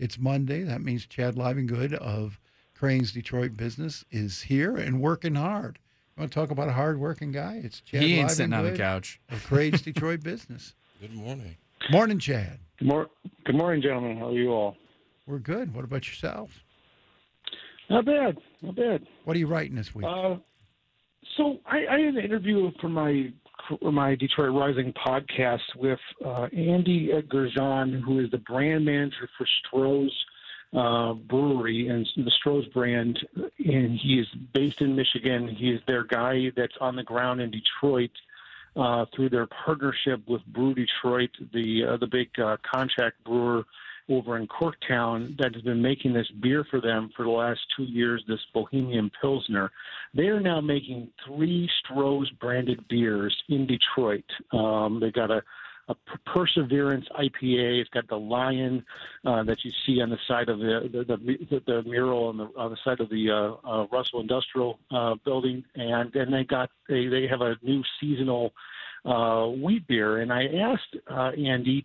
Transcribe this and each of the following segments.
It's Monday. That means Chad Livengood of Crain's Detroit Business is here and working hard. You want to talk about a hard-working guy? It's Chad he ain't sitting on the couch. of Crain's Detroit Business. Good morning. Morning, Chad. Good, mor- good morning, gentlemen. How are you all? We're good. What about yourself? Not bad. Not bad. What are you writing this week? Uh, so I, I had an interview for my for my Detroit Rising podcast with uh, Andy Gerjan, who is the brand manager for Stroh's uh, Brewery and the Stroh's brand, and he is based in Michigan. He is their guy that's on the ground in Detroit. Uh, through their partnership with Brew Detroit, the uh, the big uh, contract brewer over in Corktown that has been making this beer for them for the last two years, this Bohemian Pilsner. They are now making three Stroh's branded beers in Detroit. Um, they got a, a Perseverance IPA. It's got the lion uh, that you see on the side of the the, the, the mural on the on the side of the uh, uh, Russell Industrial uh, building, and then they got they they have a new seasonal uh, wheat beer. And I asked uh, Andy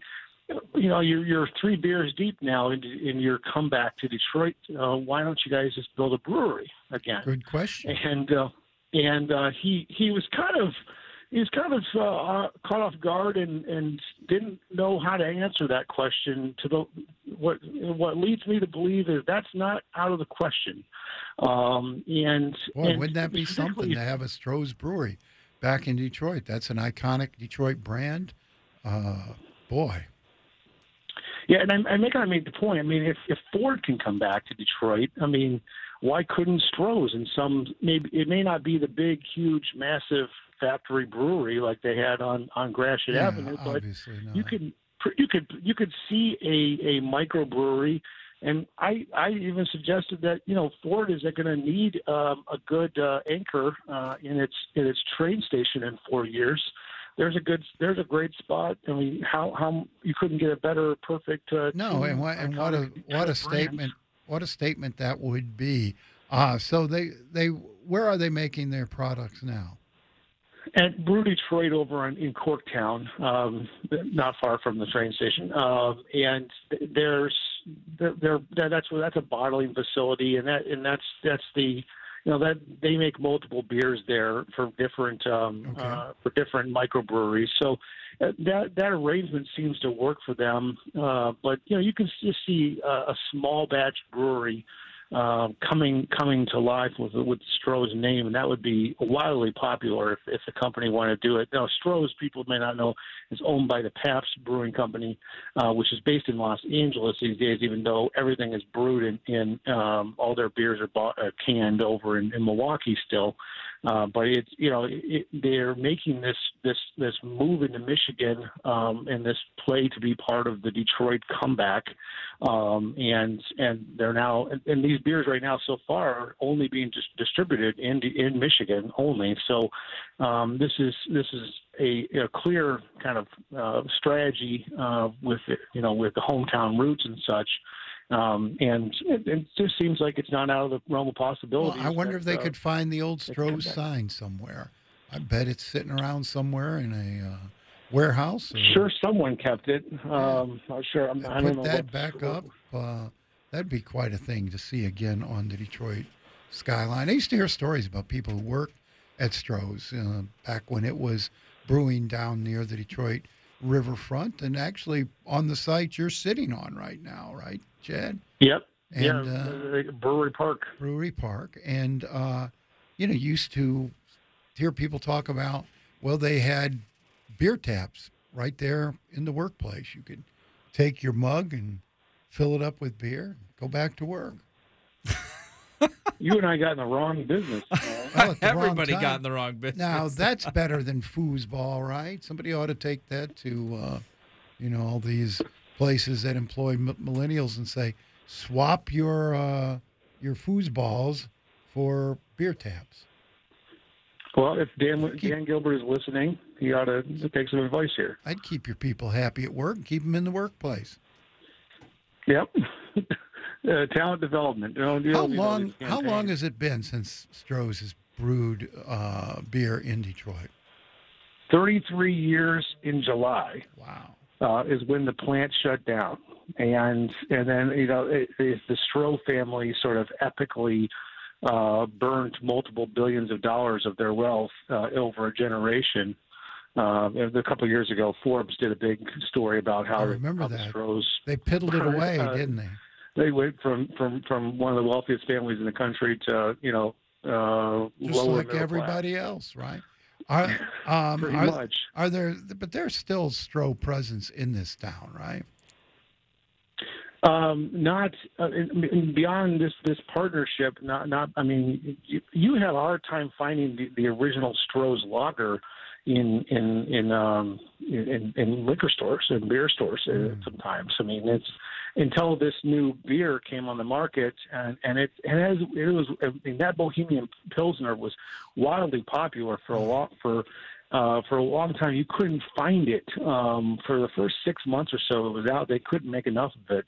you know, you're you're three beers deep now in, in your comeback to Detroit. Uh, why don't you guys just build a brewery again? Good question. And uh, and uh, he he was kind of he was kind of uh, caught off guard and and didn't know how to answer that question. To the what what leads me to believe is that's not out of the question. Um, and Boy, and wouldn't that be something to have a Stroh's Brewery back in Detroit? That's an iconic Detroit brand. Uh, boy, Yeah, and I, I make I made the point. I mean, if if Ford can come back to Detroit, I mean, why couldn't Stroh's? And some maybe it may not be the big, huge, massive factory brewery like they had on on Gratiot yeah, Avenue, but not. you could you could you could see a a microbrewery. And I, I even suggested that you know Ford is going to need um, a good uh, anchor uh, in its in its train station in four years. There's a good there's a great spot. I mean, how how you couldn't get a better perfect uh, No, and what and what a what a statement brands. what a statement that would be. Uh so they they where are they making their products now? At Brew Detroit over in, in Corktown, um, not far from the train station, um, and there's there, there that's that's a bottling facility, and that and that's that's the you know that they make multiple beers there for different um, Okay. uh, for different microbreweries. So uh, that that arrangement seems to work for them. Uh, but you know you can just see uh, a small batch brewery uh, coming coming to life with with Stroh's name, and that would be wildly popular if, if the company wanted to do it. Now, Stroh's people may not know is owned by the Pabst Brewing Company, uh, which is based in Los Angeles these days. Even though everything is brewed in, in um, all their beers are bought, uh, canned over in, in Milwaukee still, uh, but it's you know it, they're making this this this move into Michigan um, and this play to be part of the Detroit comeback, um, and and they're now and, and these beers right now so far are only being dis- distributed in in Michigan only. So um, this is this is a, a clear kind of uh, strategy uh, with you know with the hometown roots and such. Um, and it, it just seems like it's not out of the realm of Well, possibility. I wonder if they could find the old Stroh's sign somewhere. I bet it's sitting around somewhere in a uh, warehouse. or- Sure, someone kept it. Um, I'm sure. I'm, I don't know. put that what- back up. That'd be quite a thing to see again on the Detroit skyline. I used to hear stories about people who worked at Stroh's uh, back when it was brewing down near the Detroit riverfront, and actually on the site you're sitting on right now, right, Chad? Yep. And, yeah. uh, Brewery Park. Brewery Park, and uh, you know, used to hear people talk about. Well, they had beer taps right there in the workplace. You could take your mug and fill it up with beer, go back to work. You and I got in the wrong business. man. Oh, the Everybody time. got in the wrong business. Now that's better than foosball, right? Somebody ought to take that to, uh, you know, all these places that employ m- millennials and say, swap your uh, your foosballs for beer taps. well, if Dan Dan Gilbert is listening, he ought to take some advice here. I'd keep your people happy at work and keep them in the workplace. Yep. uh, talent development. How long? How long has it been since Stroh's has brewed uh, beer in Detroit? Thirty-three years in July Wow. uh, is when the plant shut down. and and then you know it, it, the Stroh family sort of epically uh, burned multiple billions of dollars of their wealth uh, over a generation. Uh, a couple of years ago, Forbes did a big story about how, I remember how that. the Strohs They piddled it away, Uh, didn't they? They went from from from one of the wealthiest families in the country to you know uh, Just like everybody else, right? Are, um. Pretty are, much. are there? But there's still Stroh presence in this town, right? Um, not uh, beyond this this partnership. Not not. I mean, you, you had a hard time finding the, the original Stroh's lager in in in um in, in liquor stores and beer stores Mm. sometimes. I mean, it's until this new beer came on the market and and it, it has it was I mean, that Bohemian Pilsner was wildly popular for a long for. Uh, for a long time, you couldn't find it. Um, for the first six months or so, it was out. They couldn't make enough of it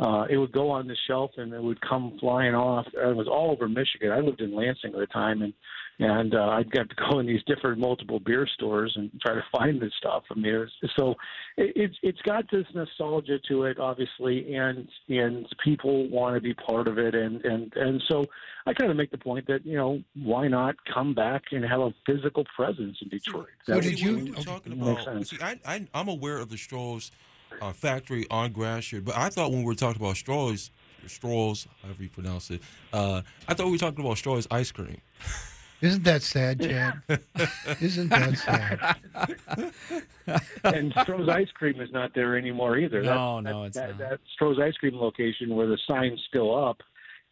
uh, it would go on the shelf and it would come flying off. It was all over Michigan. I lived in Lansing at the time, and and uh, I'd get to go in these different multiple beer stores and try to find this stuff. I mean, it was, so it, it's it's got this nostalgia to it, obviously, and and people want to be part of it, and and and so I kind of make the point that you know why not come back and have a physical presence in Detroit. So That did you- When we were talking about, see, I, I, I'm aware of the Strohs uh, factory on Gratiot, but I thought when we were talking about Strohs, Strohs, however you pronounce it, uh, I thought we were talking about Strohs ice cream. Isn't that sad, Chad? Isn't that sad? and Stroh's ice cream is not there anymore either. No, that, no, that, it's that, not. that Stroh's ice cream location where the sign's still up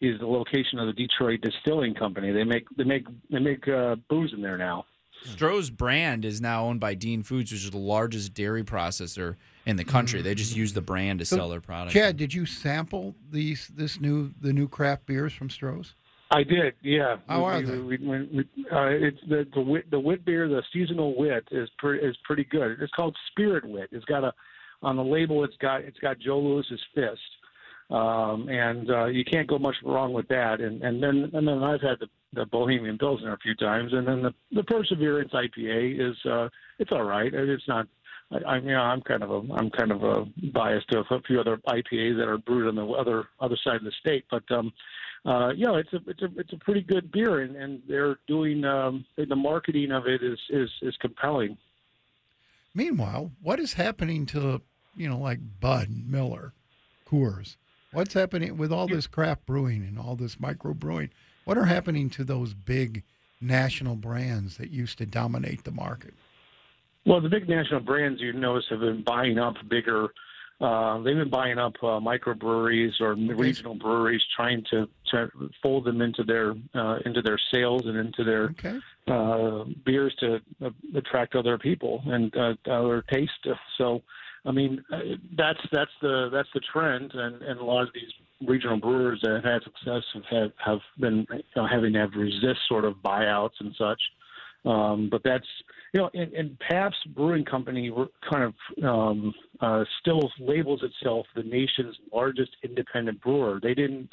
is the location of the Detroit Distilling Company. They make they make they make uh, booze in there now. Stroh's brand is now owned by Dean Foods, which is the largest dairy processor in the country. They just use the brand to So, sell their product. Chad, did you sample these this new the new craft beers from Stroh's? I did, yeah. How we, are we, they? We, we, we, uh, it's the the wit, the wit beer, the seasonal wit is pretty is pretty good. It's called Spirit Wit. It's got a on the label. It's got it's got Joe Louis's fist, um, and uh, you can't go much wrong with that. And and then and then I've had the, the Bohemian Pilsner a few times, and then the the Perseverance IPA is uh, it's all right. It's not. I, I you know I'm kind of a I'm kind of a biased to a few other IPAs that are brewed on the other other side of the state, but um, uh, you know, it's a it's a it's a pretty good beer, and, and they're doing um, the marketing of it is is is compelling. Meanwhile, what is happening to you know like Bud, Miller, Coors? What's happening with all this craft brewing and all this micro brewing? What are happening to those big national brands that used to dominate the market? Well, the big national brands you notice have been buying up bigger. Uh, they've been buying up uh, microbreweries or regional breweries, trying to, to fold them into their uh, into their sales and into their Okay. uh, beers to uh, attract other people and uh, other taste. So, I mean, uh, that's that's the that's the trend, and, and a lot of these regional brewers that have had success have have, been you know, having to have resist sort of buyouts and such. Um, but that's you know, and, and Pabst Brewing Company kind of um, uh, still labels itself the nation's largest independent brewer. They didn't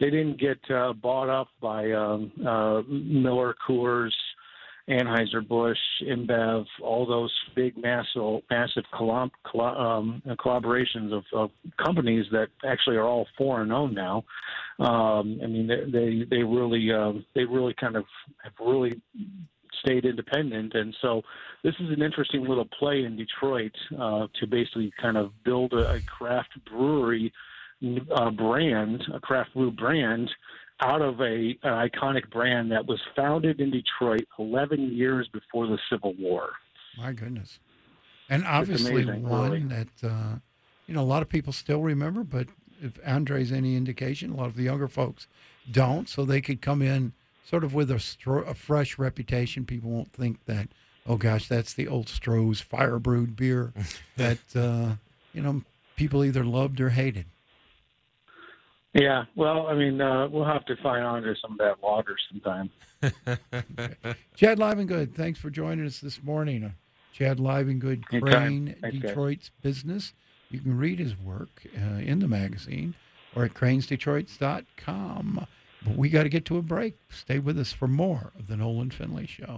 they didn't get uh, bought up by um, uh, Miller Coors, Anheuser Busch, InBev, all those big massive massive collab, colla- um, collaborations of, of companies that actually are all foreign owned now. Um, I mean, they they, they really um, they really kind of have really stayed independent, and so this is an interesting little play in Detroit uh, to basically kind of build a, a craft brewery uh, brand, a craft brew brand, out of a an iconic brand that was founded in Detroit 11 years before the Civil War. My goodness. And obviously amazing, one really. that uh, you know a lot of people still remember, but if Andre's any indication, a lot of the younger folks don't, so they could come in sort of with a, stro- a fresh reputation. People won't think that, oh gosh, that's the old Stroh's fire brewed beer that uh, you know people either loved or hated. Yeah, well, I mean, uh, we'll have to find on to some of that lager sometime. Chad Livengood, thanks for joining us this morning. Uh, Chad Livengood. Crain. Detroit's Business. You can read his work uh, in the magazine or at crainsdetroits.com. But we got to get to a break. Stay with us for more of the Nolan Finley Show.